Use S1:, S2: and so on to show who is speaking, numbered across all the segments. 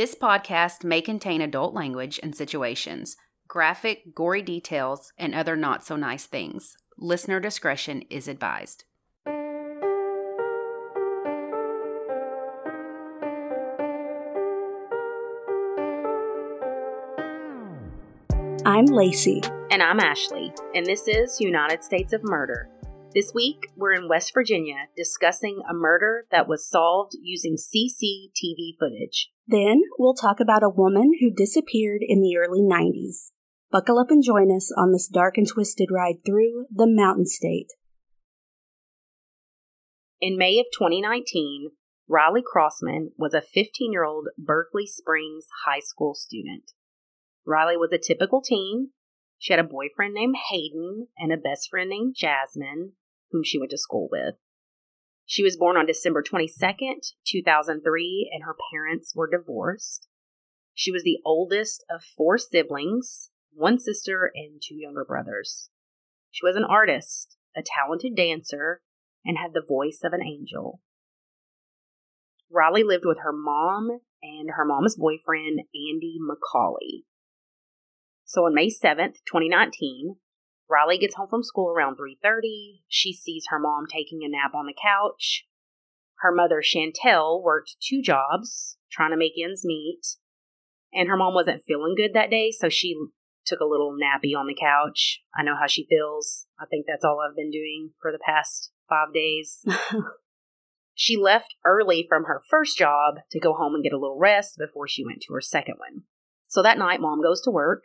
S1: This podcast may contain adult language and situations, graphic, gory details, and other not so nice things. Listener discretion is advised.
S2: I'm Lacey.
S3: And I'm Ashley, and this is United States of Murder. This week, we're in West Virginia discussing a murder that was solved using CCTV footage.
S2: Then we'll talk about a woman who disappeared in the early 90s. Buckle up and join us on this dark and twisted ride through the Mountain State.
S3: In May of 2019, Riley Crossman was a 15 year old Berkeley Springs high school student. Riley was a typical teen. She had a boyfriend named Hayden and a best friend named Jasmine, whom she went to school with. She was born on December 22nd, 2003, and her parents were divorced. She was the oldest of four siblings, one sister, and two younger brothers. She was an artist, a talented dancer, and had the voice of an angel. Riley lived with her mom and her mom's boyfriend, Andy McCauley. So on May 7th, 2019, Riley gets home from school around 3:30. She sees her mom taking a nap on the couch. Her mother, Chantel, worked two jobs trying to make ends meet, and her mom wasn't feeling good that day, so she took a little nappy on the couch. I know how she feels. I think that's all I've been doing for the past 5 days. she left early from her first job to go home and get a little rest before she went to her second one. So that night, mom goes to work.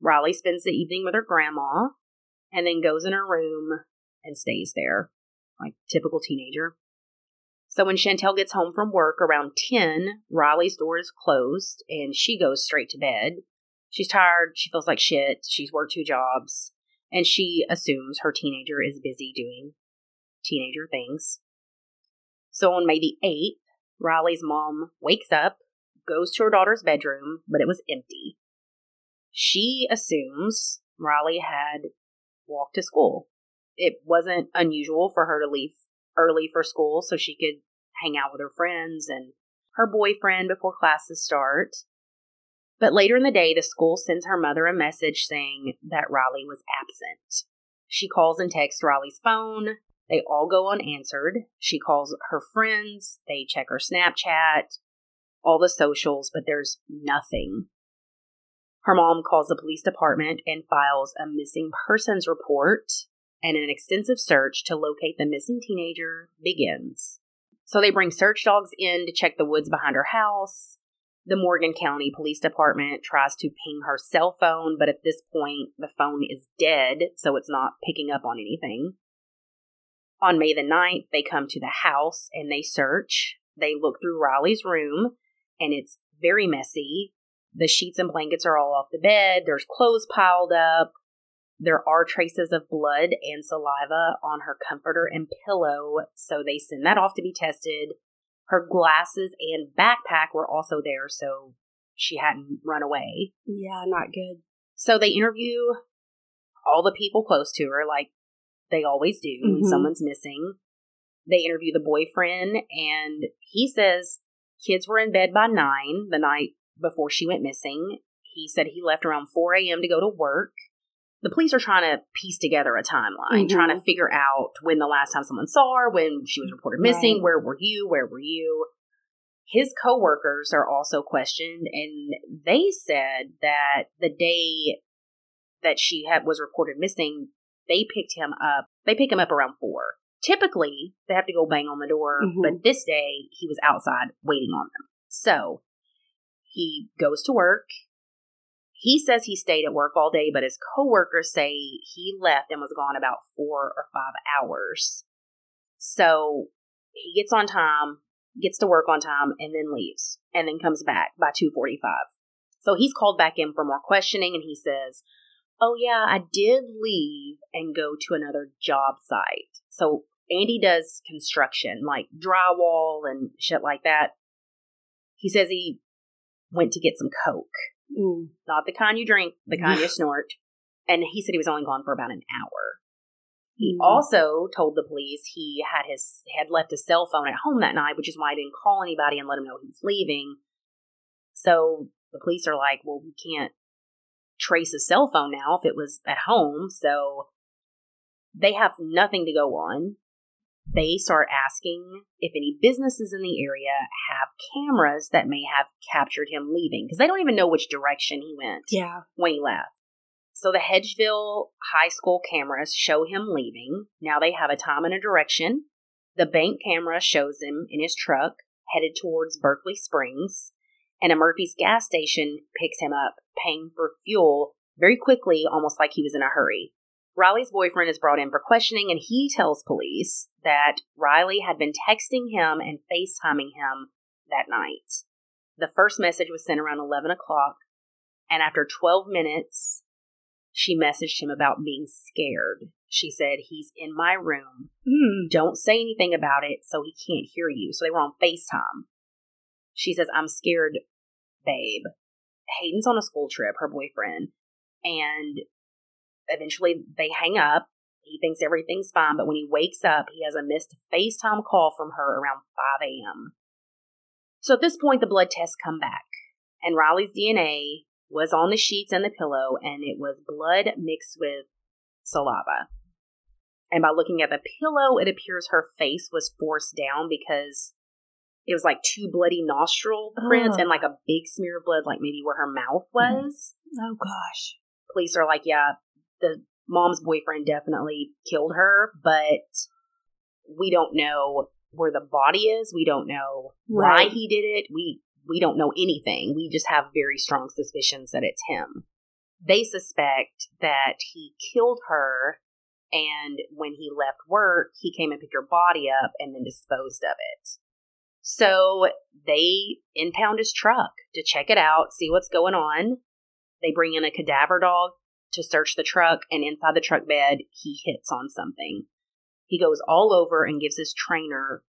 S3: Riley spends the evening with her grandma and then goes in her room and stays there, like typical teenager. So when Chantel gets home from work around 10, Riley's door is closed and she goes straight to bed. She's tired, she feels like shit, she's worked two jobs, and she assumes her teenager is busy doing teenager things. So on May the 8th, Riley's mom wakes up, goes to her daughter's bedroom, but it was empty. She assumes Riley had walked to school. It wasn't unusual for her to leave early for school so she could hang out with her friends and her boyfriend before classes start. But later in the day, the school sends her mother a message saying that Riley was absent. She calls and texts Riley's phone. They all go unanswered. She calls her friends. They check her Snapchat, all the socials, but there's nothing. Her mom calls the police department and files a missing persons report, and an extensive search to locate the missing teenager begins. So they bring search dogs in to check the woods behind her house. The Morgan County Police Department tries to ping her cell phone, but at this point, the phone is dead, so it's not picking up on anything. On May the 9th, they come to the house and they search. They look through Riley's room, and it's very messy. The sheets and blankets are all off the bed. There's clothes piled up. There are traces of blood and saliva on her comforter and pillow, so they send that off to be tested. Her glasses and backpack were also there, so she hadn't run away.
S2: Yeah, not good.
S3: So they interview all the people close to her, like they always do mm-hmm. when someone's missing. They interview the boyfriend, and he says kids were in bed by nine the night before she went missing. He said he left around 4 a.m. to go to work. The police are trying to piece together a timeline, mm-hmm. trying to figure out when the last time someone saw her, when she was reported missing, right. where were you, where were you. His coworkers are also questioned, and they said that the day that she had was reported missing, they picked him up. They pick him up around four. Typically, they have to go bang on the door, mm-hmm. but this day he was outside waiting on them. So he goes to work. He says he stayed at work all day, but his coworkers say he left and was gone about four or five hours. So he gets on time, gets to work on time, and then leaves, and then comes back by 2:45. So he's called back in for more questioning, and he says, "Oh yeah, I did leave and go to another job site." So Andy does construction, like drywall and shit like that. He says he went to get some Coke. Mm. Not the kind you drink, the kind you snort. And he said he was only gone for about an hour. He mm. also told the police he had his had left his cell phone at home that night, which is why he didn't call anybody and let him know he was leaving. So the police are like, well, we can't trace his cell phone now if it was at home. So they have nothing to go on. They start asking if any businesses in the area have cameras that may have captured him leaving because they don't even know which direction he went
S2: Yeah.
S3: when he left. So the Hedgesville High School cameras show him leaving. Now they have a time and a direction. The bank camera shows him in his truck headed towards Berkeley Springs, and a Murphy's gas station picks him up, paying for fuel very quickly, almost like he was in a hurry. Riley's boyfriend is brought in for questioning, and he tells police that Riley had been texting him and FaceTiming him that night. The first message was sent around 11 o'clock, and after 12 minutes, she messaged him about being scared. She said, He's in my room.
S2: Mm.
S3: Don't say anything about it so he can't hear you. So they were on FaceTime. She says, I'm scared, babe. Hayden's on a school trip, her boyfriend, and eventually they hang up. He thinks everything's fine, but when he wakes up, he has a missed FaceTime call from her around 5 a.m. So at this point, the blood tests come back, and Riley's DNA was on the sheets and the pillow, and it was blood mixed with saliva. And by looking at the pillow, it appears her face was forced down because it was like two bloody nostril prints
S2: Ugh.
S3: and like a big smear of blood, like maybe where her mouth mm-hmm. was.
S2: Oh gosh.
S3: Police are like, yeah, the mom's boyfriend definitely killed her, but we don't know where the body is. We don't know why he did it. We we don't know anything. We just have very strong suspicions that it's him. They suspect that he killed her and when he left work, he came and picked her body up and then disposed of it. So they impound his truck to check it out, see what's going on. They bring in a cadaver dog to search the truck, and inside the truck bed, he hits on something. He goes all over and gives his trainer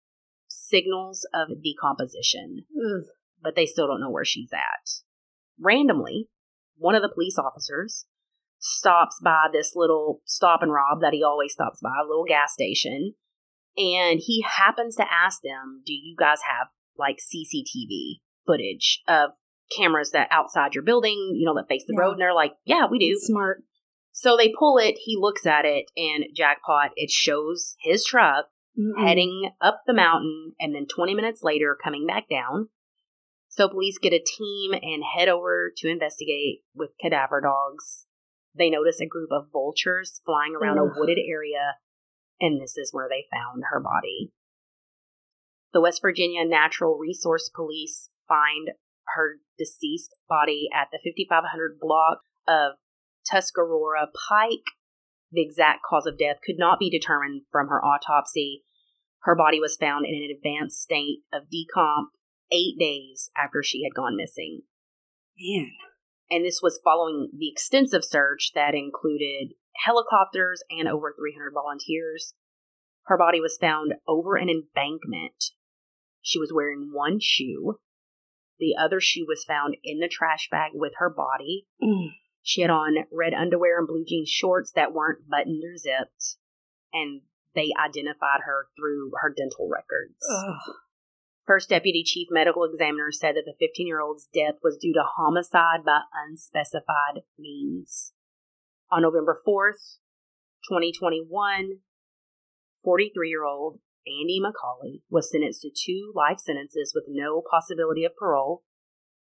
S3: signals of decomposition,
S2: Ugh.
S3: but they still don't know where she's at. Randomly, one of the police officers stops by this little stop and rob that he always stops by, a little gas station, and he happens to ask them, Do you guys have like CCTV footage of cameras that outside your building, you know, that face the
S2: Yeah.
S3: road? And they're like, Yeah, we do.
S2: Smart.
S3: So they pull it, he looks at it, and jackpot, it shows his truck
S2: Mm-mm.
S3: heading up the mountain and then 20 minutes later coming back down. So police get a team and head over to investigate with cadaver dogs. They notice a group of vultures flying around
S2: Ugh.
S3: a wooded area, and this is where they found her body. The West Virginia Natural Resource Police find her deceased body at the 5500 block of Tuscarora Pike. The exact cause of death could not be determined from her autopsy. Her body was found in an advanced state of decomp eight days after she had gone missing.
S2: Man.
S3: And this was following the extensive search that included helicopters and over 300 volunteers. Her body was found over an embankment. She was wearing one shoe. The other shoe was found in the trash bag with her body.
S2: Mm.
S3: She had on red underwear and blue jean shorts that weren't buttoned or zipped, and they identified her through her dental records.
S2: Ugh.
S3: First Deputy Chief Medical Examiner said that the 15 year old's death was due to homicide by unspecified means. On November 4th, 2021, 43 year old Andy McCauley was sentenced to two life sentences with no possibility of parole.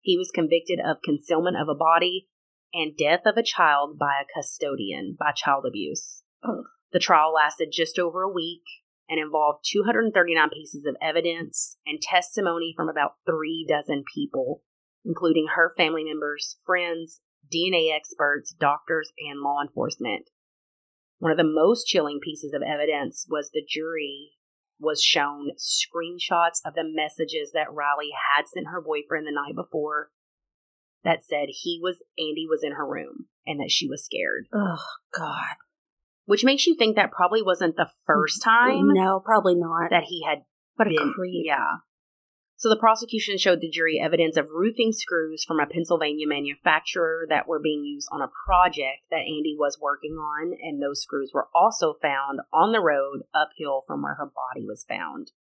S3: He was convicted of concealment of a body and death of a child by a custodian by child abuse.
S2: Ugh.
S3: The trial lasted just over a week and involved 239 pieces of evidence and testimony from about three dozen people, including her family members, friends, DNA experts, doctors, and law enforcement. One of the most chilling pieces of evidence was the jury was shown screenshots of the messages that Riley had sent her boyfriend the night before that said he was Andy was in her room and that she was scared.
S2: Oh God.
S3: Which makes you think that probably wasn't the first time
S2: No, probably not.
S3: that he had
S2: what a
S3: been
S2: creep.
S3: Yeah. So the prosecution showed the jury evidence of roofing screws from a Pennsylvania manufacturer that were being used on a project that Andy was working on, and those screws were also found on the road uphill from where her body was found.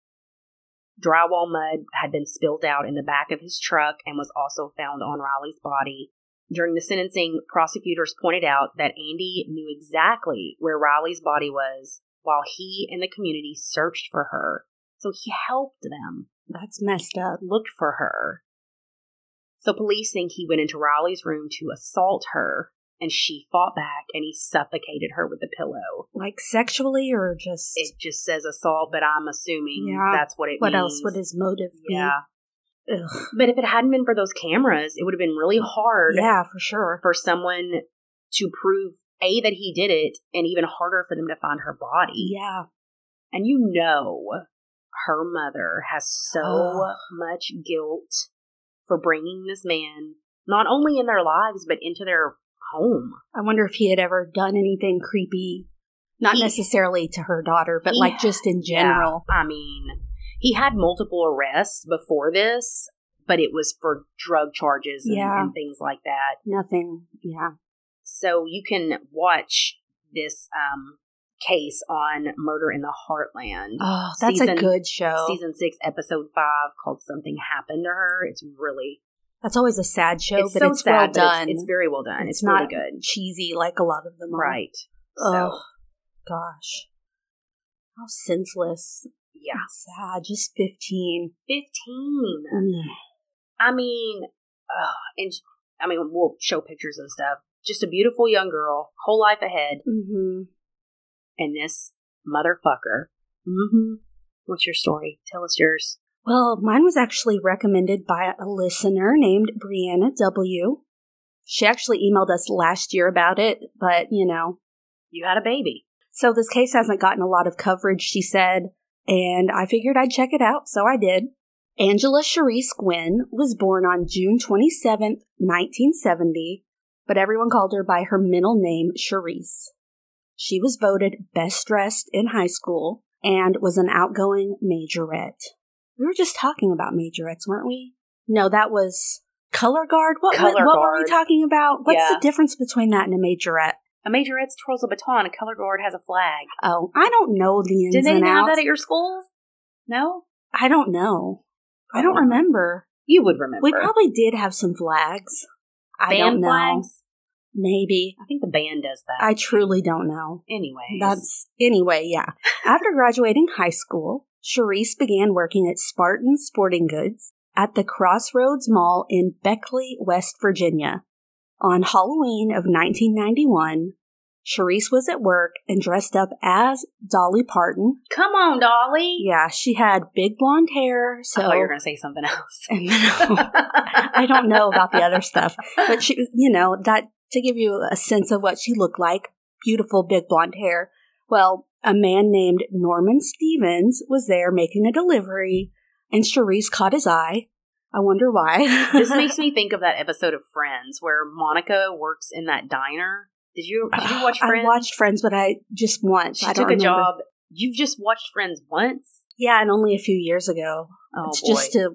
S3: Drywall mud had been spilled out in the back of his truck and was also found on Riley's body. During the sentencing, prosecutors pointed out that Andy knew exactly where Riley's body was while he and the community searched for her. So he helped them,
S2: That's messed up.
S3: looked for her. So police think he went into Riley's room to assault her, and she fought back and he suffocated her with a pillow.
S2: Like sexually or just
S3: It just says assault, but I'm assuming
S2: Yeah.
S3: that's what it
S2: what
S3: means.
S2: else would his motive be?
S3: Yeah.
S2: Ugh.
S3: But if it hadn't been for those cameras, it would have been really hard
S2: Yeah, for sure.
S3: for someone to prove A, that he did it, and even harder for them to find her body.
S2: Yeah.
S3: And you know, her mother has so
S2: Ugh.
S3: much guilt for bringing this man not only in their lives, but into their home.
S2: I wonder if he had ever done anything creepy. Not
S3: He-
S2: necessarily to her daughter, but like just in general.
S3: Yeah, I mean, he had multiple arrests before this, but it was for drug charges and,
S2: Yeah.
S3: and things like that.
S2: Nothing. Yeah.
S3: So you can watch this um, case on Murder in the Heartland.
S2: Oh, that's
S3: Season-
S2: a good show.
S3: Season six, episode five, called "Something Happened to Her." It's really
S2: That's always a sad show,
S3: it's
S2: but
S3: so
S2: it's
S3: sad,
S2: well done.
S3: It's, it's very well done. It's,
S2: It's not
S3: really good,
S2: cheesy like a lot of them are.
S3: right?
S2: Oh gosh, how senseless.
S3: yeah,
S2: Sad. Just fifteen.
S3: fifteen.
S2: Mm.
S3: I mean, uh, and I mean, we'll show pictures and stuff. Just a beautiful young girl, whole life ahead,
S2: hmm
S3: and this motherfucker. Mm-hmm. What's your story? Tell us yours.
S2: Well, mine was actually recommended by a listener named Brianna W. She actually emailed us last year about it, but you know,
S3: You had a baby.
S2: So this case hasn't gotten a lot of coverage, she said, and I figured I'd check it out, so I did. Angela Cherice Gwinn was born on June 27th, 1970, but everyone called her by her middle name, Cherice. She was voted best dressed in high school and was an outgoing majorette. We were just talking about majorettes, weren't we? No, that was color guard. What, what,
S3: Color
S2: what were we talking about? What's
S3: Yeah.
S2: the difference between that and a majorette?
S3: A majorette twirls a baton. A color guard has a flag.
S2: Oh, I don't know the ins
S3: Did they
S2: and
S3: have that at your school? No,
S2: I don't know. I don't remember.
S3: you would remember.
S2: We probably did have some flags. I don't know.
S3: flags.
S2: Maybe.
S3: I think the band does that.
S2: I truly don't know.
S3: Anyway.
S2: That's anyway, yeah. After graduating high school, Cherice began working at Spartan Sporting Goods at the Crossroads Mall in Beckley, West Virginia. On Halloween of 1991, Cherice was at work and dressed up as Dolly Parton.
S3: come on, Dolly.
S2: Yeah, she had big blonde hair, so oh,
S3: I thought you were going to say something else.
S2: And I don't know about the other stuff, but she, you know, that to give you a sense of what she looked like, beautiful big blonde hair. Well, a man named Norman Stephens was there making a delivery, and Cherice caught his eye. I wonder why.
S3: this makes me think of that episode of Friends where Monica works in that diner. Did you did you watch Friends?
S2: I watched Friends, but I just once.
S3: She
S2: I
S3: took a
S2: remember.
S3: job. You've just watched Friends once.
S2: Yeah, and only a few years ago.
S3: Oh
S2: it's
S3: boy.
S2: just to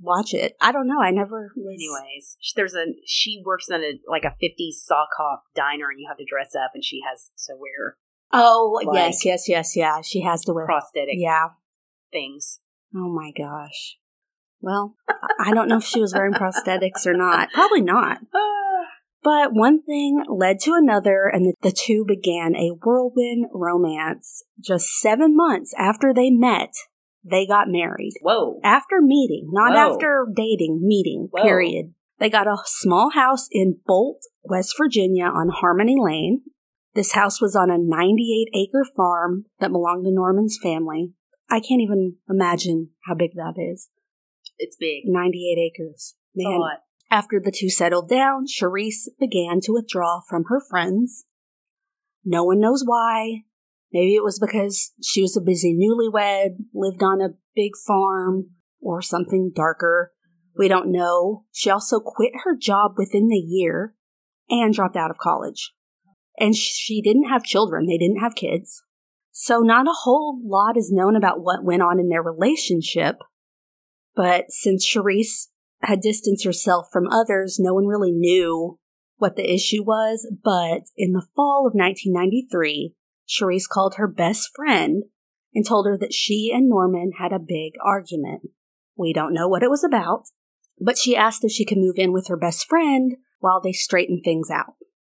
S2: watch it. I don't know. I never was.
S3: Anyways, there's a she works in a like a 50s sock hop diner, and you have to dress up, and she has to wear
S2: Oh
S3: Like-
S2: yes, yes, yes, yeah. She has to wear.
S3: prosthetic
S2: Yeah.
S3: things.
S2: Oh my gosh. Well, I don't know if she was wearing prosthetics or not. Probably not. But one thing led to another, and the, the two began a whirlwind romance. Just seven months after they met, they got married.
S3: Whoa.
S2: After meeting, not
S3: Whoa.
S2: after dating, meeting,
S3: Whoa.
S2: period. They got a small house in Bolt, West Virginia on Harmony Lane. This house was on a 98 acre farm that belonged to Norman's family. I can't even imagine how big that is.
S3: It's big.
S2: 98 acres. Man. After the two settled down, Cherice began to withdraw from her friends. No one knows why. Maybe it was because she was a busy newlywed, lived on a big farm, or something darker. We don't know. She also quit her job within the year and dropped out of college. And she didn't have children, they didn't have kids. So, not a whole lot is known about what went on in their relationship. But since Cherice had distanced herself from others, no one really knew what the issue was. But in the fall of 1993, Cherice called her best friend and told her that she and Norman had a big argument. We don't know what it was about, but she asked if she could move in with her best friend while they straightened things out.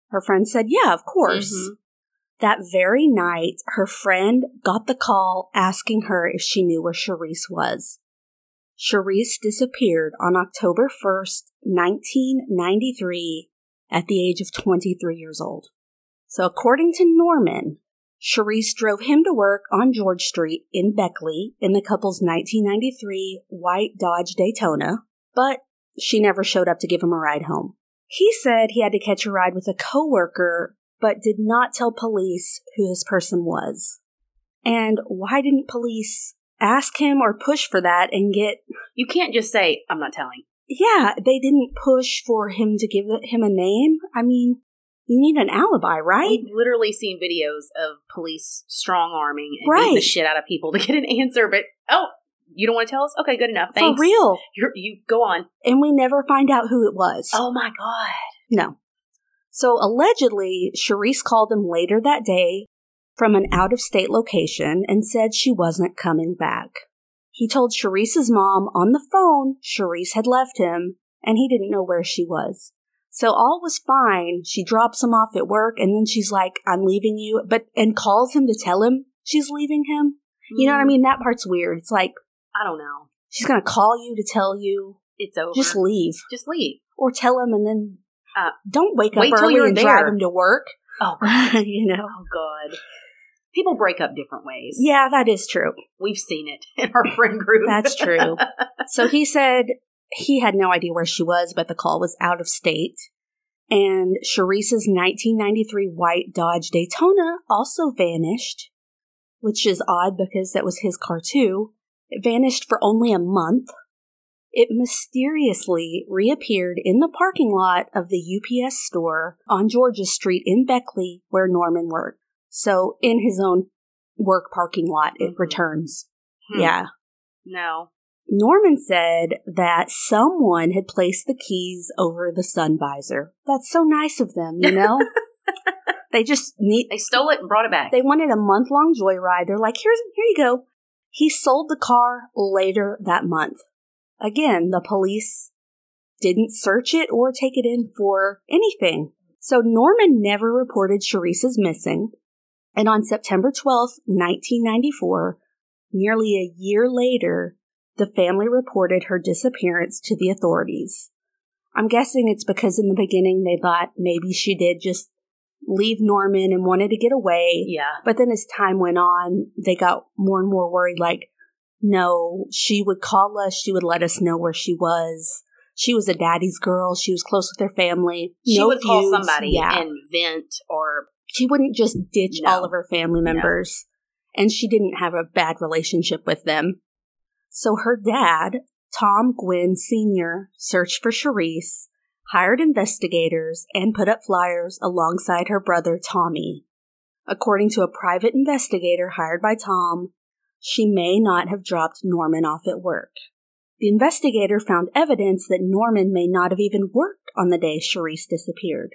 S2: Her friend said, Yeah, of course.
S3: Mhm.
S2: That very night, her friend got the call asking her if she knew where Cherice was. Cherice disappeared on October 1st, 1993, at the age of 23 years old. So, according to Norman, Cherice drove him to work on George Street in Beckley in the couple's 1993 white Dodge Daytona, but she never showed up to give him a ride home. He said he had to catch a ride with a coworker, but did not tell police who this person was. And why didn't police ask him or push for that and get
S3: You can't just say, I'm not telling.
S2: yeah, they didn't push for him to give him a name. I mean, you need an alibi, right?
S3: We've literally seen videos of police strong arming and
S2: Right.
S3: beating the shit out of people to get an answer, but oh, you don't want to tell us? Okay, good enough. Thanks.
S2: For real.
S3: You're, you go on.
S2: And we never find out who it was.
S3: Oh my god.
S2: No. So allegedly, Cherice called him later that day from an out of state location and said she wasn't coming back. He told Cherice's mom on the phone Cherice had left him and he didn't know where she was. So all was fine. She drops him off at work and then she's like, I'm leaving you, but, and calls him to tell him she's leaving him. You know what I
S3: Mm,
S2: mean? That part's weird. It's like,
S3: I don't know.
S2: she's gonna call you to tell you,
S3: It's over.
S2: just leave.
S3: Just leave.
S2: Or tell him and then
S3: Uh,
S2: don't wake up early
S3: you're
S2: and
S3: there.
S2: drive him to work.
S3: Oh god.
S2: you know?
S3: oh god. People break up different ways.
S2: Yeah, that is true.
S3: We've seen it in our friend group.
S2: That's true. So he said he had no idea where she was, but the call was out of state. And Cherice's 1993 white Dodge Daytona also vanished, which is odd because that was his car too. It vanished for only a month. It mysteriously reappeared in the parking lot of the UPS store on Georgia Street in Beckley, where Norman worked. So, in his own work parking lot, it
S3: Mhm.
S2: returns.
S3: Hmm.
S2: Yeah.
S3: No.
S2: Norman said that someone had placed the keys over the sun visor. That's so nice of them, you know? they just need
S3: They stole it and brought it back.
S2: they wanted a month long joyride. They're like, here's here you go. He sold the car later that month. Again, the police didn't search it or take it in for anything. So Norman never reported Cherice's missing. And on September 12th, 1994, nearly a year later, the family reported her disappearance to the authorities. I'm guessing it's because in the beginning they thought maybe she did just leave Norman and wanted to get away.
S3: yeah.
S2: But then as time went on, they got more and more worried like, no, she would call us, she would let us know where she was. She was a daddy's girl, she was close with her family.
S3: She
S2: no
S3: would call somebody
S2: Yeah.
S3: and vent or
S2: she wouldn't just ditch
S3: No.
S2: all of her family
S3: No.
S2: members. And she didn't have a bad relationship with them. So her dad, Tom Gwinn Sr., searched for Cherice, hired investigators, and put up flyers alongside her brother Tommy. According to a private investigator hired by Tom, she may not have dropped Norman off at work. The investigator found evidence that Norman may not have even worked on the day Cherice disappeared.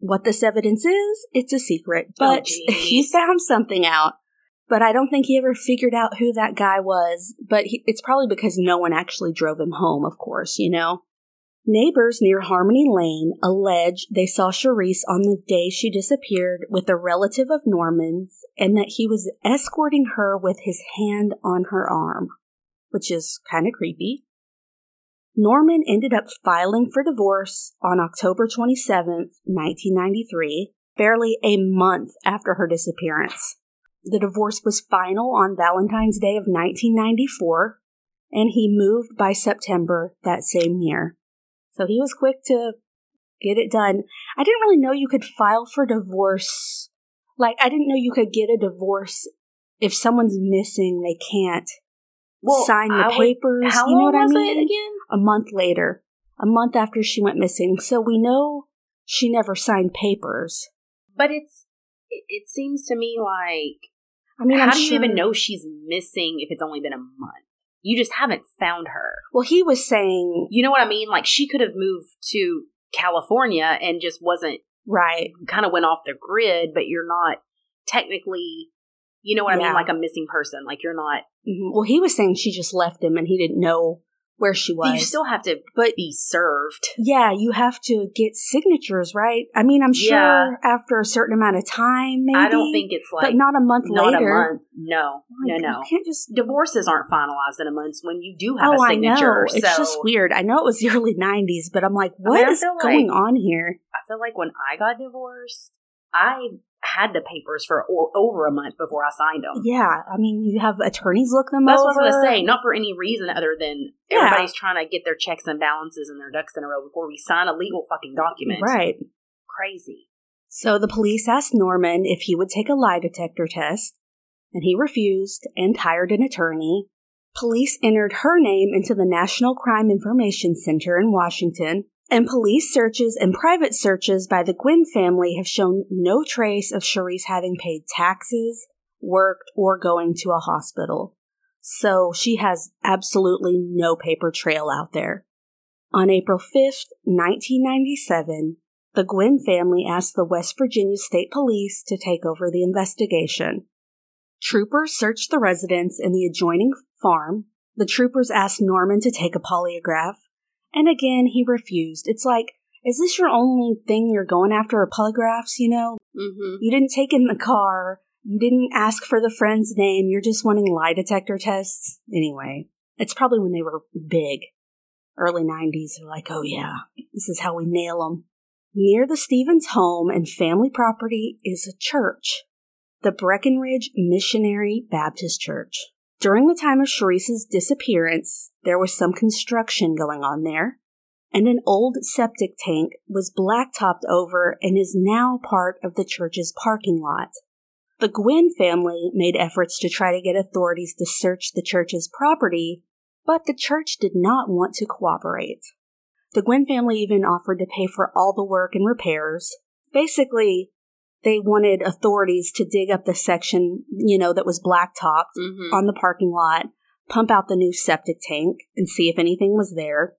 S2: What this evidence is, it's a secret,
S3: Oh,
S2: but
S3: jeez.
S2: he found something out. But I don't think he ever figured out who that guy was. But he, it's probably because no one actually drove him home, of course, you know? Neighbors near Harmony Lane allege they saw Cherice on the day she disappeared with a relative of Norman's and that he was escorting her with his hand on her arm, which is kind of creepy. Norman ended up filing for divorce on October 27th, 1993, barely a month after her disappearance. The divorce was final on Valentine's Day of 1994, and he moved by September that same year. So he was quick to get it done. I didn't really know you could file for divorce. Like, I didn't know you could get a divorce if someone's missing, they can't sign the
S3: I would-
S2: papers.
S3: how
S2: you know
S3: long
S2: what I
S3: was
S2: mean?
S3: it again?
S2: a month later, a month after she went missing. So we know she never signed papers.
S3: But it's it, it seems to me like
S2: I mean,
S3: how
S2: I'm
S3: do you even know she's missing if it's only been a month? You just haven't found her.
S2: Well, he was saying,
S3: You know what I mean? Like she could have moved to California and just wasn't
S2: right,
S3: kind of went off the grid, but you're not technically You know what I mean? Like a missing person. Like you're not.
S2: Mhm. Well, he was saying she just left him and he didn't know where she was.
S3: You still have to
S2: but
S3: be served.
S2: yeah, you have to get signatures, right? I mean, I'm sure
S3: Yeah.
S2: after a certain amount of time, maybe.
S3: I don't think it's like
S2: but not a month
S3: not
S2: later.
S3: a month. No,
S2: Like,
S3: no, no.
S2: You can't just.
S3: Divorces aren't finalized in a month when you do have
S2: Oh,
S3: a
S2: I know.
S3: signature.
S2: It's just weird. I know it was the early '90s, but I'm like, what is
S3: I feel
S2: going
S3: like-
S2: on here?
S3: I feel like when I got divorced, I had the papers for o- over a month before I signed them.
S2: Yeah, I mean, you have attorneys look them
S3: That's
S2: over.
S3: That's what I was gonna say. Not for any reason other than
S2: Yeah.
S3: everybody's trying to get their checks and balances and their ducks in a row before we sign a legal fucking document.
S2: Right.
S3: Crazy.
S2: So the police asked Norman if he would take a lie detector test, and he refused and hired an attorney. Police entered her name into the National Crime Information Center in Washington, and police searches and private searches by the Gwinn family have shown no trace of Cherice having paid taxes, worked, or going to a hospital. So she has absolutely no paper trail out there. On April 5th, 1997, the Gwinn family asked the West Virginia State Police to take over the investigation. Troopers searched the residence and the adjoining farm. The troopers asked Norman to take a polygraph, and again he refused. It's like, is this your only thing you're going after are polygraphs, you know?
S3: Mm-hmm.
S2: You didn't take in the car. You didn't ask for the friend's name. You're just wanting lie detector tests. Anyway, it's probably when they were big. Early 90s. They're like, oh yeah, this is how we nail them. Near the Stephens home and family property is a church, the Breckenridge Missionary Baptist Church. During the time of Cherice's disappearance, there was some construction going on there, and an old septic tank was blacktopped over and is now part of the church's parking lot. The Gwinn family made efforts to try to get authorities to search the church's property, but the church did not want to cooperate. The Gwinn family even offered to pay for all the work and repairs. Basically, they wanted authorities to dig up the section, you know, that was blacktopped
S3: Mm-hmm.
S2: on the parking lot, pump out the new septic tank, and see if anything was there.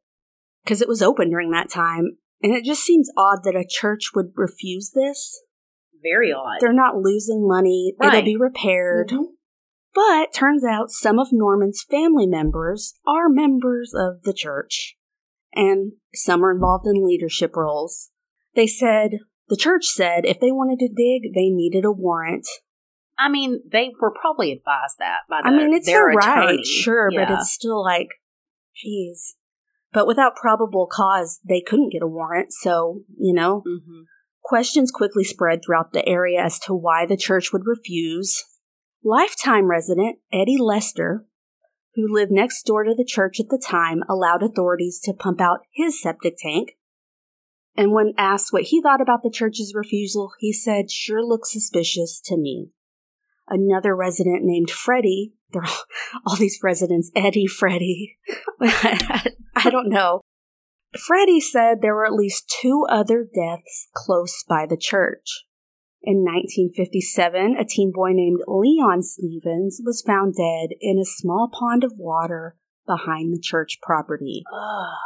S2: Because it was open during that time. And it just seems odd that a church would refuse this.
S3: Very odd.
S2: They're not losing money, it'll be repaired.
S3: Mhm.
S2: But turns out some of Norman's family members are members of the church, and some are involved in leadership roles. They said, the church said if they wanted to dig, they needed a warrant.
S3: I mean, they were probably advised that by the,
S2: I mean, it's
S3: their
S2: right,
S3: attorney.
S2: sure, but it's still like, geez. But without probable cause, they couldn't get a warrant, so, you know,
S3: Mhm.
S2: Questions quickly spread throughout the area as to why the church would refuse. Lifetime resident Eddie Lester, who lived next door to the church at the time, allowed authorities to pump out his septic tank. And when asked what he thought about the church's refusal, he said, Sure looks suspicious to me. Another resident named Freddie, they're all, all these residents, Eddie, Freddie, I don't know. Freddie said there were at least two other deaths close by the church. In 1957, a teen boy named Leon Stephens was found dead in a small pond of water behind the church property.
S3: Ugh.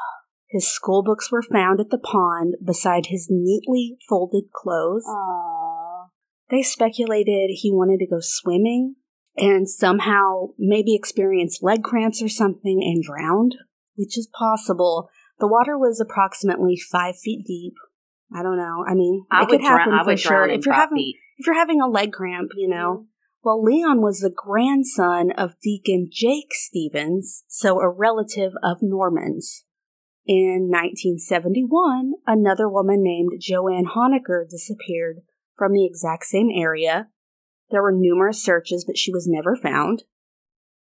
S2: His school books were found at the pond beside his neatly folded clothes.
S3: Aw.
S2: They speculated he wanted to go swimming and somehow maybe experienced leg cramps or something and drowned, which is possible. The water was approximately five feet deep. I don't know. I mean,
S3: I
S2: it could happen
S3: drown.
S2: For sure. If you're having
S3: feet.
S2: if you're having a leg cramp, you know. Mm-hmm. Well, Leon was the grandson of Deacon Jake Stephens, so a relative of Norman's. In 1971, another woman named Joanne Honecker disappeared from the exact same area. There were numerous searches, but she was never found.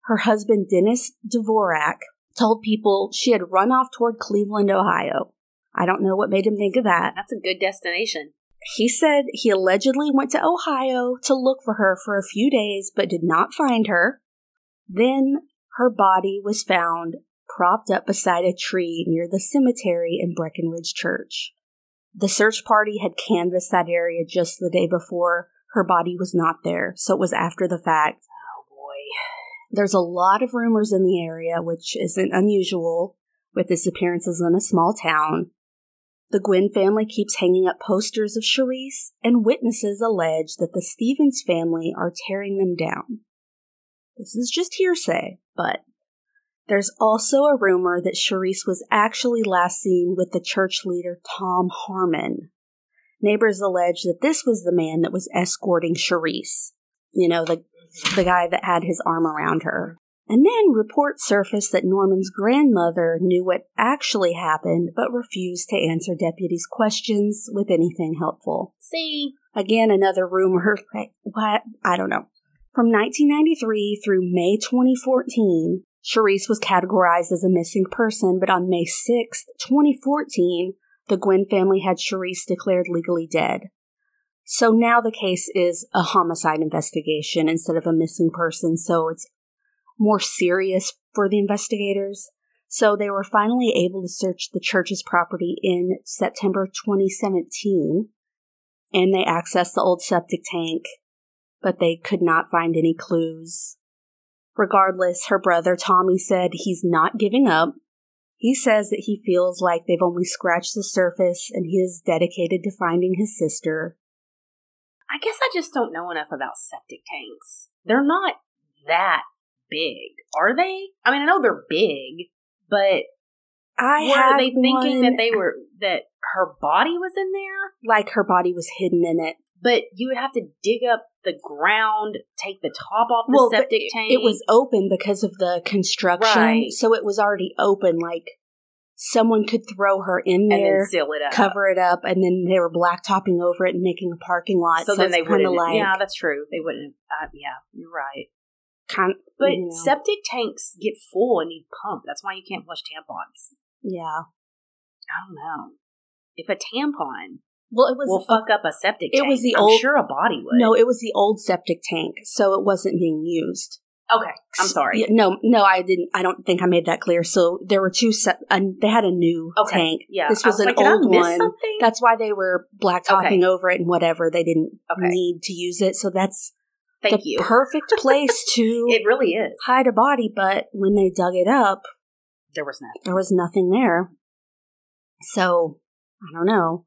S2: Her husband, Dennis Dvorak, told people she had run off toward Cleveland, Ohio. I don't know what made him think of that.
S3: That's a good destination.
S2: He said he allegedly went to Ohio to look for her for a few days but did not find her. Then her body was found propped up beside a tree near the cemetery in Breckenridge Church. The search party had canvassed that area just the day before. Her body was not there, so it was after the fact.
S3: Oh boy.
S2: There's a lot of rumors in the area, which isn't unusual with disappearances in a small town. The Gwinn family keeps hanging up posters of Cherice, and witnesses allege that the Stephens family are tearing them down. This is just hearsay, but there's also a rumor that Cherice was actually last seen with the church leader Tom Harmon. Neighbors allege that this was the man that was escorting Cherice. You know, the the guy that had his arm around her. And then reports surfaced that Norman's grandmother knew what actually happened, but refused to answer deputies' questions with anything helpful.
S3: See,
S2: Again, another rumor. What? I don't know. From 1993 through May 2014, Cherice was categorized as a missing person, but on May 6, 2014, the Gwinn family had Cherice declared legally dead. So now the case is a homicide investigation instead of a missing person, so it's more serious for the investigators. So they were finally able to search the church's property in September 2017, and they accessed the old septic tank, but they could not find any clues. Regardless, her brother Tommy said he's not giving up. He says that he feels like they've only scratched the surface and he is dedicated to finding his sister.
S3: I guess I just don't know enough about septic tanks. They're not that big, are they? I mean, I know they're big, but
S2: I
S3: were
S2: had
S3: they thinking
S2: one,
S3: that they were that her body was in there?
S2: like her body was hidden in it.
S3: But you would have to dig up the ground, take the top off the
S2: Well,
S3: septic
S2: it-
S3: tank.
S2: It was open because of the construction,
S3: Right.
S2: so it was already open. Like someone could throw her in there,
S3: seal it up.
S2: cover it up, and then they were blacktopping over it and making a parking lot.
S3: so, then they wouldn't.
S2: like
S3: yeah, that's true. They wouldn't. Uh, yeah, you're right.
S2: kind.
S3: But
S2: you know,
S3: septic tanks get full and need pumped. That's why you can't flush tampons.
S2: yeah.
S3: I don't know. If a tampon
S2: Well, it was
S3: will fuck up a septic Tank.
S2: it was the
S3: I'm
S2: old-
S3: sure a body would.
S2: no, it was the old septic tank, so it wasn't being used.
S3: Okay, I'm sorry.
S2: No, no, I didn't. I don't think I made that clear. So there were two. Se- uh, they had a new
S3: Okay,
S2: tank.
S3: Yeah,
S2: This
S3: I
S2: was an
S3: like,
S2: old one.
S3: Something?
S2: That's why they were blacktopping
S3: Okay.
S2: over it and whatever. They didn't
S3: Okay.
S2: need to use it. So that's
S3: Thank
S2: the
S3: you.
S2: perfect place to
S3: it really is.
S2: hide a body. But when they dug it up,
S3: There was nothing.
S2: there was nothing there. So I don't know.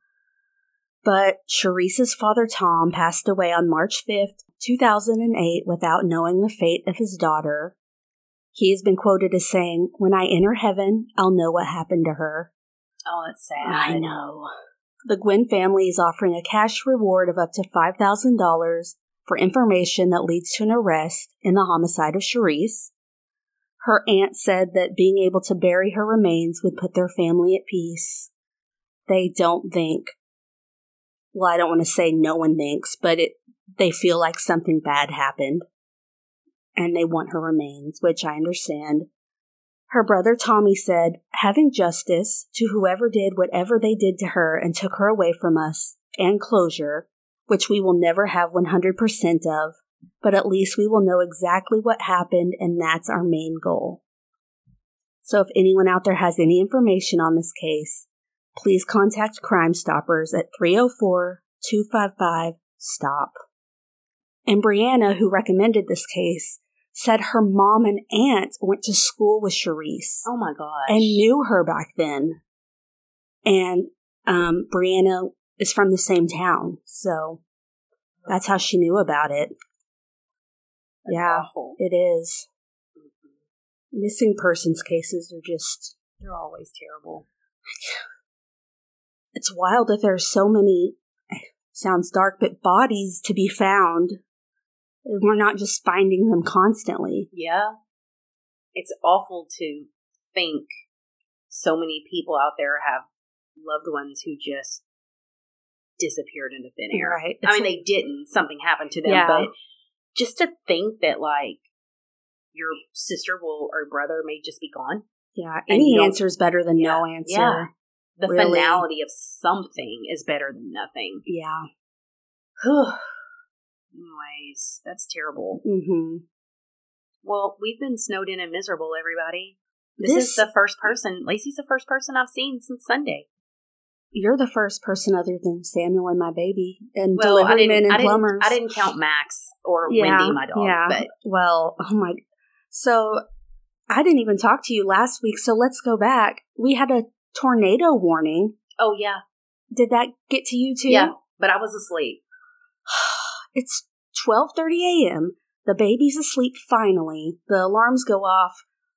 S2: But Cherice's father Tom passed away on March 5th, 2008, without knowing the fate of his daughter. He has been quoted as saying, When I enter heaven, I'll know what happened to her.
S3: Oh, that's sad.
S2: I know. The Gwinn family is offering a cash reward of up to $5,000 for information that leads to an arrest in the homicide of Cherice. Her aunt said that being able to bury her remains would put their family at peace. They don't think, well, I don't want to say no one thinks, but it, they feel like something bad happened. And they want her remains, which I understand. Her brother Tommy said, having justice to whoever did whatever they did to her and took her away from us, and closure, which we will never have 100% of, but at least we will know exactly what happened, and that's our main goal. So if anyone out there has any information on this case, please contact Crime Stoppers at 304 255 STOP. And Brianna, who recommended this case, said her mom and aunt went to school with Cherice
S3: Oh my gosh.
S2: and knew her back then. And um, Brianna is from the same town, so that's how she knew about it.
S3: That's
S2: yeah.
S3: awful.
S2: It is. Missing persons cases are just,
S3: They're always terrible.
S2: It's wild that there's so many, sounds dark, but bodies to be found. We're not just finding them constantly.
S3: Yeah. It's awful to think so many people out there have loved ones who just disappeared into thin air.
S2: Right.
S3: I mean, they didn't. Something happened to them,
S2: Yeah.
S3: but just to think that, like, your sister will or brother may just be gone.
S2: yeah, any answer is better than no answer.
S3: Yeah. The
S2: Really.
S3: finality of something is better than nothing.
S2: Yeah.
S3: Anyways, that's terrible.
S2: hmm
S3: Well, we've been snowed in and miserable, everybody. This,
S2: This-
S3: is the first person. Lacey's the first person I've seen since Sunday.
S2: You're the first person other than Samuel and my baby and
S3: Well, I
S2: delivery men
S3: didn't,
S2: and
S3: I didn't.
S2: plumbers.
S3: I didn't count Max or
S2: Yeah,
S3: Wendy, my dog.
S2: yeah.
S3: But
S2: Well, oh my. So I didn't even talk to you last week. So let's go back. We had a tornado warning
S3: Oh yeah,
S2: Did that get to you too?
S3: yeah. But I was asleep.
S2: It's 12:30 a.m. The baby's asleep finally. The alarms go off.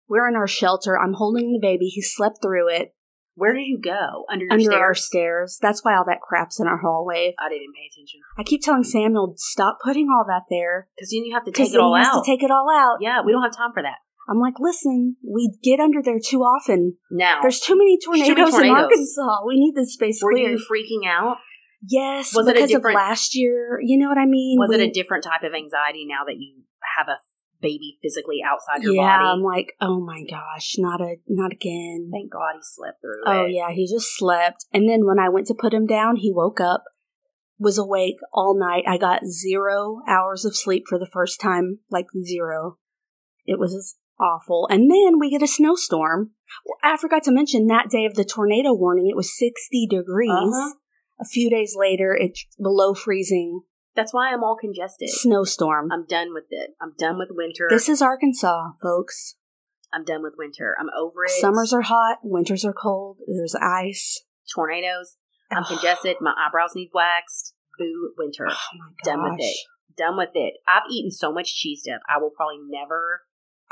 S2: We're in our shelter. I'm holding the baby. He slept through it
S3: Where did you go? Under your
S2: under
S3: stairs?
S2: our stairs. That's why all that crap's in our hallway.
S3: I didn't pay attention
S2: I keep telling Samuel stop putting all that there
S3: because then you have to take it all out.
S2: to take it all out.
S3: yeah, we don't have time for that
S2: I'm like, listen, we get under there too often.
S3: now.
S2: There's too many
S3: too many
S2: tornadoes, in. Arkansas. We need this space
S3: Were
S2: clear.
S3: you freaking out?
S2: yes,
S3: Was it
S2: because of last year. You know what I mean?
S3: Was it a different type of anxiety now that you have a baby physically outside your
S2: yeah,
S3: body?
S2: Yeah, I'm like, oh my gosh, not a, not again.
S3: Thank God he slept through
S2: Oh
S3: it.
S2: yeah, he just slept. And then when I went to put him down, he woke up, was awake all night. I got zero hours of sleep for the first time, like zero. It was awful. And then we get a snowstorm. Well, I forgot to mention that day of the tornado warning, it was 60 degrees.
S3: Uh-huh.
S2: A few days later, it's below freezing.
S3: That's why I'm all congested.
S2: Snowstorm.
S3: I'm done with it. I'm done with winter.
S2: This is Arkansas, folks.
S3: I'm done with winter. I'm over it.
S2: Summers are hot, winters are cold, there's ice.
S3: tornadoes. I'm congested. My eyebrows need waxed. Boo, winter.
S2: Oh my gosh.
S3: Done with it. Done with it. I've eaten so much cheese dip. I will probably never.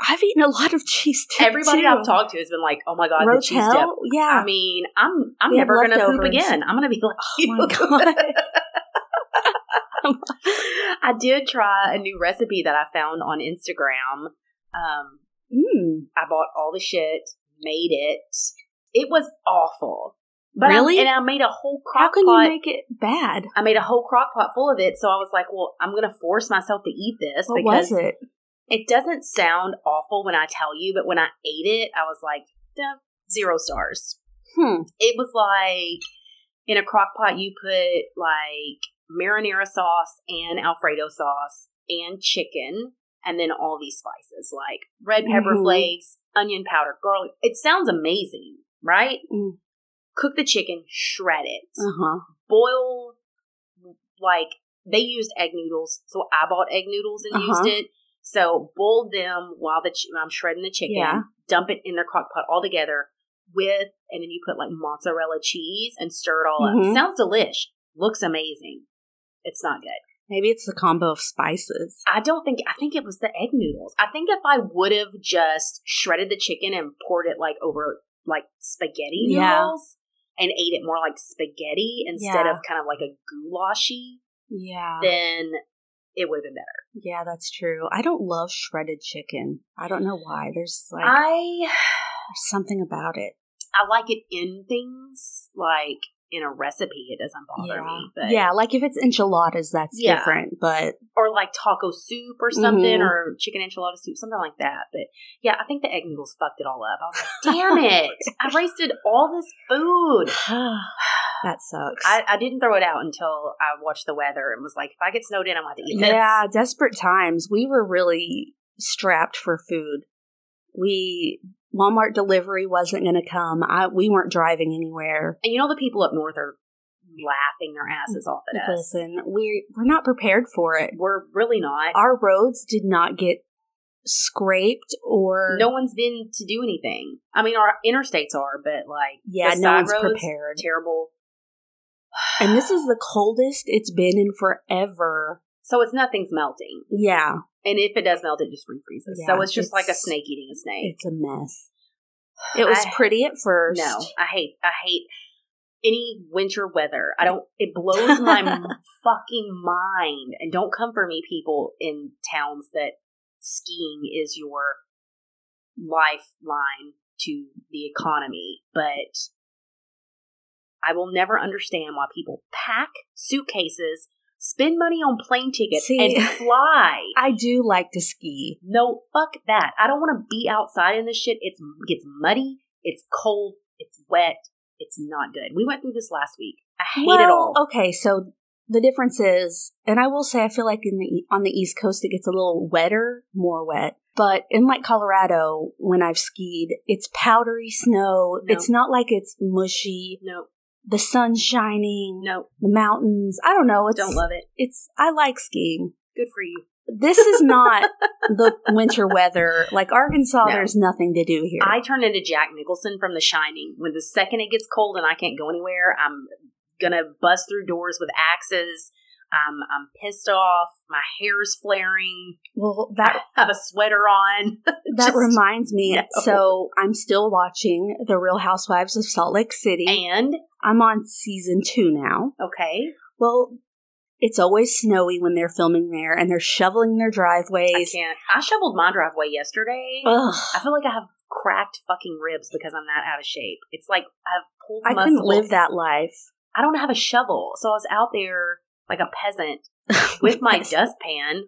S2: I've eaten a lot of cheese dip.
S3: Everybody
S2: too.
S3: I've talked to has been like, "Oh my god, the cheese dip."
S2: Yeah.
S3: I mean, I'm I'm
S2: We
S3: never gonna poop
S2: leftovers.
S3: again. I'm gonna be like,
S2: oh my god.
S3: I did try a new recipe that I found on Instagram. Um,
S2: mm.
S3: I bought all the shit, made it. It was awful. But I-
S2: Really?
S3: and I made a whole crock How
S2: can
S3: pot.
S2: you make it bad?
S3: I made a whole crock pot full of it. So I was like, well, I'm going to force myself to eat this
S2: What
S3: because
S2: was it?
S3: It doesn't sound awful when I tell you, but when I ate it, I was like, "Duh, zero stars.
S2: Hmm.
S3: It was like in a crock pot, you put like marinara sauce and Alfredo sauce and chicken, and then all these spices like red pepper
S2: Mhm.
S3: flakes, onion powder, garlic. It sounds amazing, right?
S2: Mm.
S3: Cook the chicken, shred it,
S2: Uh huh.
S3: boil like they used egg noodles, so I bought egg noodles and
S2: Uh-huh.
S3: used it. So boiled them while the ch- I'm shredding the chicken.
S2: Yeah.
S3: Dump it in their crock pot all together with, and then you put like mozzarella cheese and stir it all up.
S2: Mhm.
S3: Sounds delish. Looks amazing. It's not good.
S2: Maybe it's the combo of spices.
S3: I don't think. I think it was the egg noodles. I think if I would have just shredded the chicken and poured it like over like spaghetti
S2: Yeah.
S3: noodles and ate it more like spaghetti instead
S2: Yeah.
S3: of kind of like a goulashy
S2: Yeah.
S3: then it would have been better.
S2: Yeah, that's true. I don't love shredded chicken. I don't know why. There's like
S3: I
S2: there's something about it.
S3: I like it in things like in a recipe. It doesn't bother
S2: yeah.
S3: me, but
S2: yeah, like if it's enchiladas, that's
S3: Yeah.
S2: different. But
S3: or like taco soup or something
S2: Mhm.
S3: or chicken enchilada soup, something like that. But yeah, I think the egg noodles fucked it all up. I was like, damn it, I wasted all this food.
S2: that sucks.
S3: I, I didn't throw it out until I watched the weather and was like, if I get snowed in, I'm going to eat this.
S2: Yeah, desperate times. We were really strapped for food. We Walmart delivery wasn't going to come. I we weren't driving anywhere.
S3: And you know the people up north are laughing their asses off at us.
S2: Listen, we we're not prepared for it.
S3: We're really not.
S2: Our roads did not get scraped or
S3: no one's been to do anything. I mean, our interstates are, but like
S2: yeah, no one's
S3: roads,
S2: prepared.
S3: Terrible.
S2: And this is the coldest it's been in forever.
S3: So it's nothing's melting,
S2: Yeah,
S3: and if it does melt, it just refreezes.
S2: Yeah,
S3: so it's just like a snake eating a snake.
S2: it's a mess. It was
S3: I-
S2: pretty at first.
S3: No, I hate. I hate any winter weather. I don't. It blows my fucking mind. And don't come for me, people in towns that skiing is your lifeline to the economy. But I will never understand why people pack suitcases, spend money on plane tickets,
S2: See-
S3: and fly.
S2: I do like to ski.
S3: No, fuck that. I don't want to be outside in this shit. It's it gets muddy. It's cold. It's wet. It's not good. We went through this last week. I hate
S2: well,
S3: it all.
S2: Okay, so the difference is, and I will say, I feel like in the on the East Coast it gets a little wetter, more wet. But in like Colorado, when I've skied, it's powdery snow.
S3: No.
S2: It's not like it's mushy.
S3: No,
S2: The sun shining.
S3: no,
S2: The mountains. I don't know. It's
S3: don't love it.
S2: It's. I like skiing.
S3: Good for you.
S2: this is not the winter weather. Like Arkansas,
S3: No.
S2: there's nothing to do here.
S3: I turn into Jack Nicholson from The Shining. When the second it gets cold and I can't go anywhere, I'm gonna bust through doors with axes. Um, I'm pissed off. My hair's flaring.
S2: well, that
S3: I have a sweater on.
S2: that
S3: Just-
S2: reminds me.
S3: No.
S2: So I'm still watching The Real Housewives of Salt Lake City.
S3: And
S2: I'm on season two now.
S3: okay,
S2: Well, it's always snowy when they're filming there, and they're shoveling their driveways.
S3: I can't. I shoveled my driveway yesterday.
S2: Ugh,
S3: I feel like I have cracked fucking ribs because I'm that out of shape. It's like I've pulled.
S2: I couldn't live that life.
S3: I don't have a shovel, so I was out there like a peasant with my dustpan.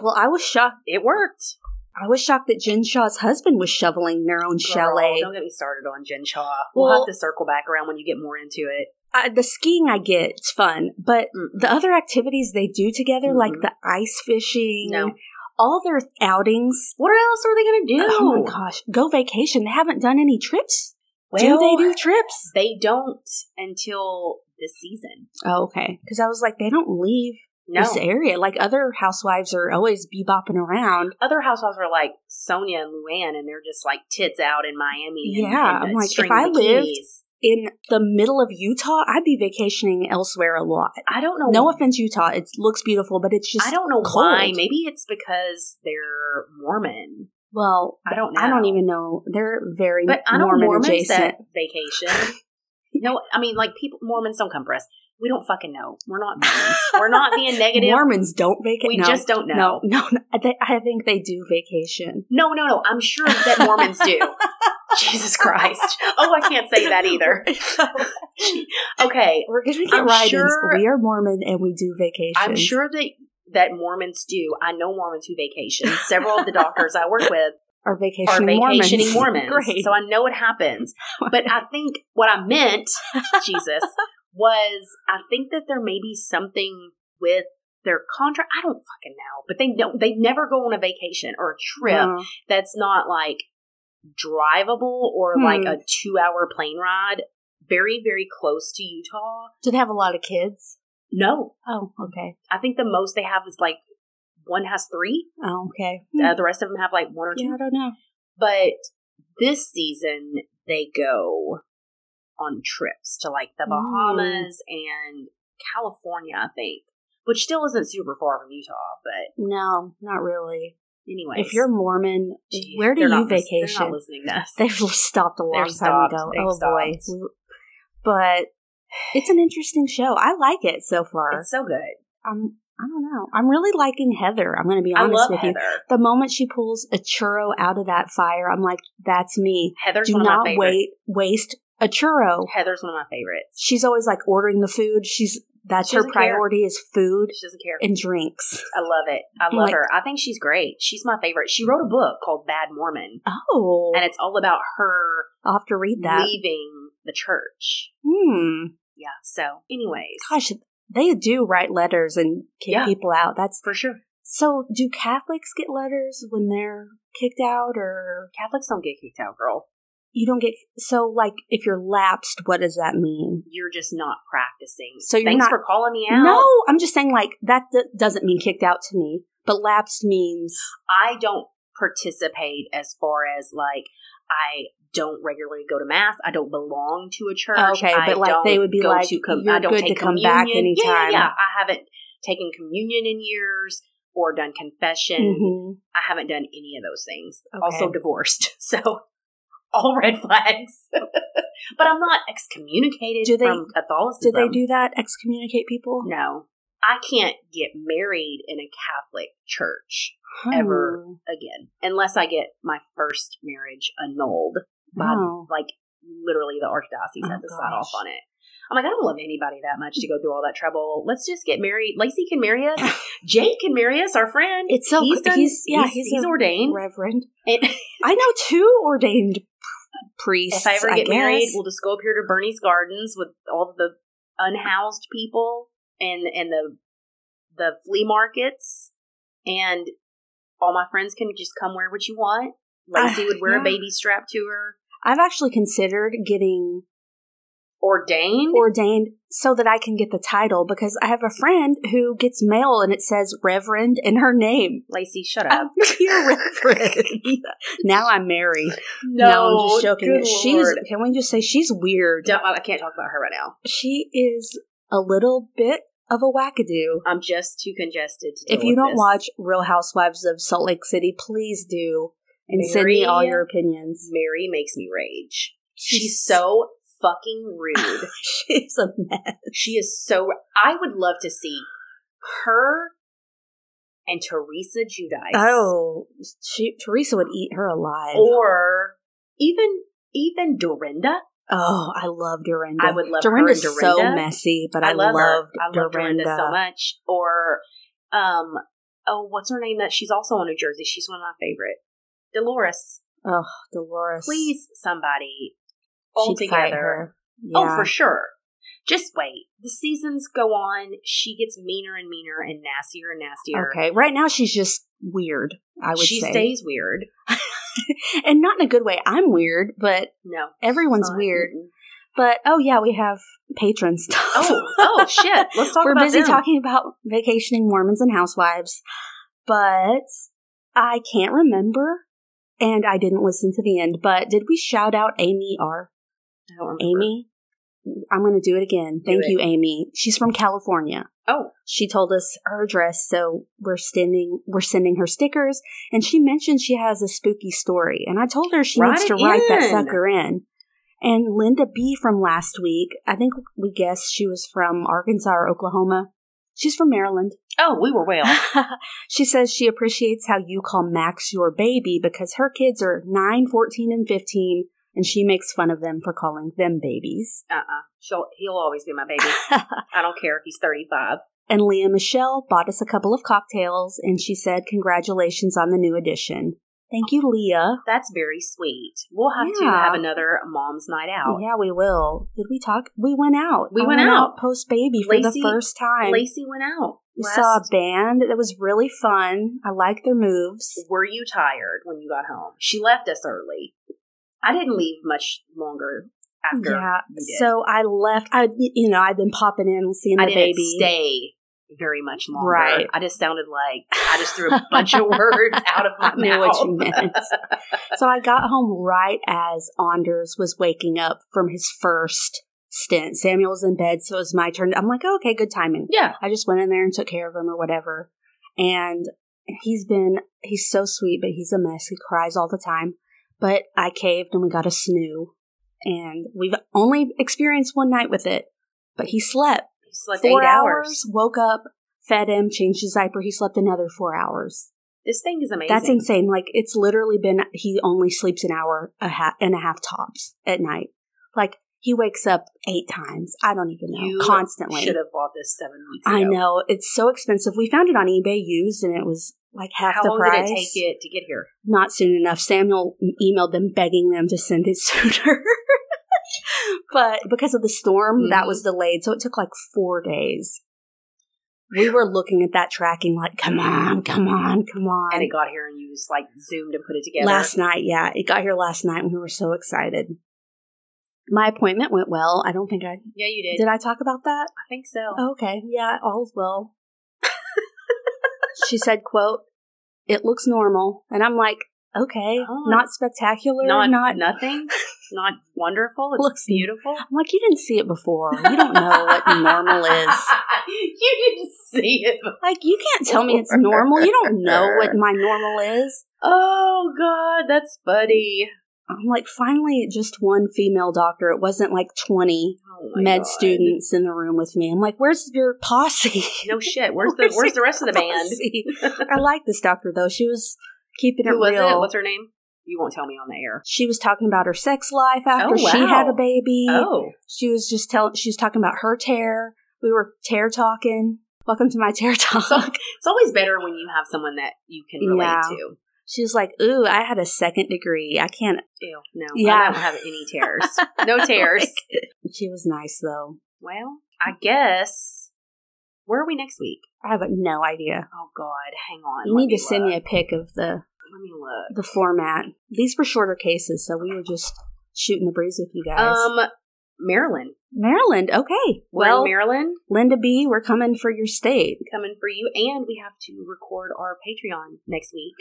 S2: Well, I was shocked.
S3: It worked.
S2: I was shocked that Jen Shah's husband was shoveling their own
S3: Girl,
S2: chalet.
S3: Don't get me started on Jen Shaw. We'll,
S2: Well-
S3: have to circle back around when you get more into it.
S2: Uh, the skiing I get, it's fun, but
S3: Mm.
S2: the other activities they do together, like
S3: Mm-mm.
S2: the ice fishing,
S3: No.
S2: all their outings.
S3: What else are they going to do?
S2: Oh my gosh, go vacation. They haven't done any trips. do they do trips?
S3: They don't until this season.
S2: Oh, okay. Because I was like, they don't leave
S3: No.
S2: this area. Like other housewives are always bebopping around.
S3: Other housewives are like Sonja and Luann, and they're just like tits out in Miami. and-
S2: Yeah,
S3: and
S2: I'm like, if I lived-
S3: bikinis.
S2: In the middle of Utah, I'd be vacationing elsewhere a lot.
S3: I don't know.
S2: No offense, Utah. It looks beautiful, but it's just
S3: I don't know
S2: cold.
S3: why. Maybe it's because they're Mormon.
S2: Well,
S3: I don't know.
S2: I don't even know. They're very
S3: But
S2: Mormon
S3: Mormons
S2: adjacent.
S3: that vacation. no, I mean like people Mormons don't come for us. We don't fucking know. We're not Mormons. We're not being negative.
S2: Mormons don't vacation.
S3: we
S2: no,
S3: just don't know.
S2: No, no, no. I, thi- I think they do vacation.
S3: No, no, no. I'm sure that Mormons do. Jesus Christ. Oh, I can't say that either. Okay.
S2: We're gonna get
S3: I'm sure-
S2: we are Mormon and we do vacation.
S3: I'm sure that that Mormons do. I know Mormons who vacation. Several of the doctors I work with
S2: are
S3: are
S2: vacationing
S3: vacationing
S2: Mormons.
S3: Mormons.
S2: Great.
S3: So I know it happens. But I think what I meant, Jesus, was I think that there may be something with their contract. I don't fucking know. But they don't they never go on a vacation or a trip that's not like drivable or
S2: Hmm.
S3: like a two hour plane ride. Very, very close to Utah.
S2: Do they have a lot of kids?
S3: No.
S2: Oh, okay.
S3: I think the most they have is like one has three.
S2: Oh, okay.
S3: Uh, the rest of them have like one or two.
S2: yeah, I don't know.
S3: But this season, they go on trips to like the
S2: Mm.
S3: Bahamas and California, I think, which still isn't super far from Utah. But
S2: No, not really.
S3: anyway,
S2: If you're Mormon, where do you vacation?
S3: They're not listening to us.
S2: They've stopped a long
S3: They're
S2: time
S3: stopped.
S2: ago.
S3: They've
S2: oh boy.
S3: stopped.
S2: We- But it's an interesting show. I like it so far.
S3: It's so good.
S2: I'm I don't know. I'm really liking Heather. I'm going to be
S3: I
S2: honest
S3: love
S2: with
S3: Heather.
S2: you. The moment she pulls a churro out of that fire, I'm like, that's me.
S3: Heather's
S2: Do
S3: one of
S2: not
S3: my favorites.
S2: wait waste a churro.
S3: Heather's one of my favorites.
S2: She's always like ordering the food. She's that's
S3: She
S2: her
S3: doesn't care.
S2: priority is food
S3: She doesn't care.
S2: and drinks.
S3: I love it. I love
S2: like-
S3: her. I think she's great. She's my favorite. She wrote a book called Bad Mormon,
S2: Oh,
S3: and it's all about her
S2: I'll have to read that.
S3: leaving the church.
S2: Hmm.
S3: Yeah. So, anyways,
S2: Gosh, they do write letters and kick
S3: Yeah.
S2: people out. That's
S3: for sure.
S2: so. Do Catholics get letters when they're kicked out, or
S3: Catholics don't get kicked out, girl.
S2: you don't get? So, like, if you're lapsed, what does that mean?
S3: You're just not practicing.
S2: So you're
S3: Thanks
S2: not-
S3: for calling me out.
S2: No, I'm just saying, like, that d- doesn't mean kicked out to me. But lapsed means
S3: I don't participate as far as like I don't regularly go to mass. I don't belong to a church.
S2: Okay,
S3: I
S2: but, like,
S3: don't
S2: they would be
S3: go
S2: like,
S3: to com-
S2: you're
S3: I don't
S2: good to
S3: take
S2: come
S3: communion.
S2: back
S3: Yeah, yeah,
S2: anytime.
S3: yeah. I haven't taken communion in years or done confession.
S2: Mhm.
S3: I haven't done any of those things.
S2: Okay.
S3: Also divorced. So all red flags. but I'm not excommunicated
S2: Do they-
S3: from
S2: Do
S3: Catholicism.
S2: they do that? Excommunicate people?
S3: No. I can't get married in a Catholic church ever again unless I get my first marriage annulled by
S2: Oh.
S3: like literally the archdiocese
S2: Oh,
S3: had to sign off on it. I'm like, I don't love anybody that much to go through all that trouble. Let's just get married. Lacey can marry us. Jake can marry us. Our friend.
S2: It's so
S3: he's done.
S2: he's yeah
S3: he's,
S2: he's, a
S3: ordained.
S2: reverend.
S3: And
S2: I know two ordained priests.
S3: if I ever get married,
S2: guess.
S3: we'll just go up here to Bernie's Gardens with all the unhoused people and and the the flea markets, and all my friends can just come wear what you want. Lacey
S2: Ah,
S3: would wear
S2: yeah.
S3: a baby strap to her.
S2: I've actually considered getting
S3: Ordained?
S2: ordained so that I can get the title because I have a friend who gets mail and it says Reverend in her name.
S3: Lacey, shut up.
S2: I'm your Reverend. now I'm married. No, I'm just joking. She's can we just say she's weird?
S3: Don't- I can't talk about her right now.
S2: She is a little bit of a wackadoo.
S3: I'm just too congested to
S2: If you don't
S3: this.
S2: watch Real Housewives of Salt Lake City, please do and send me
S3: Mary-
S2: all your opinions.
S3: Mary makes me rage. She's so fucking rude.
S2: she's a mess.
S3: she is so. I would love to see her and Teresa Giudice.
S2: Oh, she Teresa would eat her alive.
S3: or even even Dorinda.
S2: oh, I love Dorinda.
S3: I would love her
S2: Dorinda's
S3: and
S2: so messy, but
S3: I,
S2: I,
S3: love
S2: loved.
S3: I love Dorinda.
S2: Dorinda
S3: so much. Or um, oh, what's her name? That she's also on New Jersey. She's one of my favorite. Dolores.
S2: Oh, Dolores.
S3: Please, somebody all
S2: She'd fight
S3: together.
S2: her.
S3: Oh, for sure. Just wait. The seasons go on. She gets meaner and meaner and nastier and nastier.
S2: Okay, right now she's just weird. I would
S3: she
S2: say,
S3: stays weird.
S2: and not in a good way. I'm weird, but
S3: No.
S2: everyone's
S3: Not-
S2: weird. But oh yeah, we have patrons.
S3: Oh, oh shit. Let's talk
S2: We're busy
S3: them.
S2: talking about vacationing Mormons and housewives, but I can't remember, and I didn't listen to the end. But did we shout out Amy R?
S3: I don't remember.
S2: Amy? I'm going to do it again. Thank you, Amy. She's from California.
S3: Oh,
S2: She told us her address, so we're sending we're sending her stickers. And she mentioned she has a spooky story, and I told her she
S3: Write
S2: needs to
S3: it
S2: write that sucker in. And Linda B from last week, I think we guessed she was from Arkansas or Oklahoma. She's from Maryland.
S3: oh, we were well.
S2: she says she appreciates how you call Max your baby because her kids are 9, 14, and 15, and she makes fun of them for calling them babies.
S3: Uh-uh. She'll, he'll always be my baby. I don't care if he's 35.
S2: And Leah Michelle bought us a couple of cocktails, and she said, Congratulations on the new edition. Thank you, Leah.
S3: That's very sweet. We'll have to have another mom's night out.
S2: Yeah, we will. Did we talk? We went out.
S3: We
S2: I
S3: went out.
S2: post baby for the first time.
S3: Lacey went out.
S2: we
S3: last-
S2: saw a band that was really fun. I like their moves.
S3: Were you tired when you got home? She left us early. I didn't leave much longer after
S2: yeah. So I left. I, you know, I've been popping in and seeing
S3: I
S2: the
S3: didn't
S2: baby.
S3: stay very much longer.
S2: Right.
S3: I just sounded like I just threw a bunch of words out of my
S2: I knew
S3: mouth.
S2: what you meant. So I got home right as Anders was waking up from his first stint. Samuel was in bed, so it was my turn. I'm like, oh, okay, good timing.
S3: yeah.
S2: I just went in there and took care of him or whatever. And he's been, he's so sweet, but he's a mess. He cries all the time. But I caved and we got a snoo. And we've only experienced one night with it, but he slept
S3: He slept
S2: four
S3: eight
S2: hours,
S3: hours.
S2: woke up, fed him, changed his diaper. He slept another four hours.
S3: This thing is amazing.
S2: That's insane. Like it's literally been he only sleeps an hour a ha- and a half tops at night. Like he wakes up eight times. I don't even know.
S3: You
S2: Constantly.
S3: Should have bought this seven weeks ago.
S2: I know it's so expensive. We found it on eBay used, and it was like half
S3: How
S2: the
S3: long
S2: price.
S3: did it take it to get here?
S2: Not soon enough. Samuel emailed them begging them to send it sooner. But because of the storm, that
S3: Mhm.
S2: was delayed, so it took like four days. We were looking at that tracking, like, come on, come on, come on.
S3: And it got here and you just like zoomed and put it together.
S2: Last night, yeah. It got here last night and we were so excited. My appointment went well. I don't think I
S3: yeah, you did.
S2: did I talk about that?
S3: I think so.
S2: Oh, okay. Yeah, all's well. she said, quote, it looks normal. And I'm like, okay,
S3: Oh.
S2: not spectacular,
S3: not,
S2: not,
S3: nothing. Not wonderful. It's
S2: Looks-
S3: beautiful.
S2: I'm like, you didn't see it before. You don't know what normal is.
S3: you didn't see it.
S2: Like, you can't tell me it's normal. You don't know what my normal is.
S3: Oh God, that's funny.
S2: I'm like, finally, just one female doctor. It wasn't like 20
S3: Oh
S2: med
S3: God.
S2: students in the room with me. I'm like, where's your posse?
S3: No shit. Where's the Where's the rest of the band?
S2: I like this doctor though. She was keeping
S3: Who
S2: it
S3: was
S2: real.
S3: it? What's her name? You won't tell me on the air.
S2: she was talking about her sex life after
S3: Oh,
S2: she had a baby.
S3: Oh,
S2: She was just telling. She was talking about her tear. We were tear talking. Welcome to my tear talk.
S3: so it's always better when you have someone that you can relate
S2: Yeah.
S3: to.
S2: she was like, "Ooh, I had a second degree. I can't."
S3: Ew, no,
S2: Yeah.
S3: I don't have any tears. No tears.
S2: She was nice though.
S3: well, I guess. Where are we next week?
S2: I have no idea.
S3: Oh God, hang on.
S2: You
S3: let
S2: need to send me a pic of the
S3: Let me look.
S2: the format. These were shorter cases, so we were just shooting the breeze with you guys.
S3: Um, Maryland.
S2: Maryland. Okay.
S3: We're
S2: well,
S3: Maryland,
S2: Linda B, we're coming for your state.
S3: coming for you, and we have to record our Patreon next week,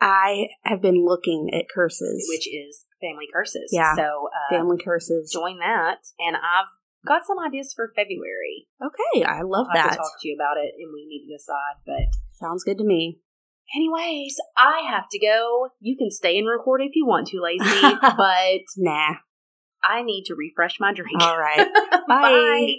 S2: I have been looking at curses.
S3: which is Family Curses.
S2: Yeah.
S3: So uh,
S2: family curses.
S3: join that, and I've got some ideas for February.
S2: Okay, I love
S3: I'll have
S2: that.
S3: to talk to you about it, and we need to decide. But
S2: Sounds good to me.
S3: anyways, I have to go. You can stay and record if you want to, Lacey, but
S2: Nah.
S3: I need to refresh my drink.
S2: All right.
S3: Bye.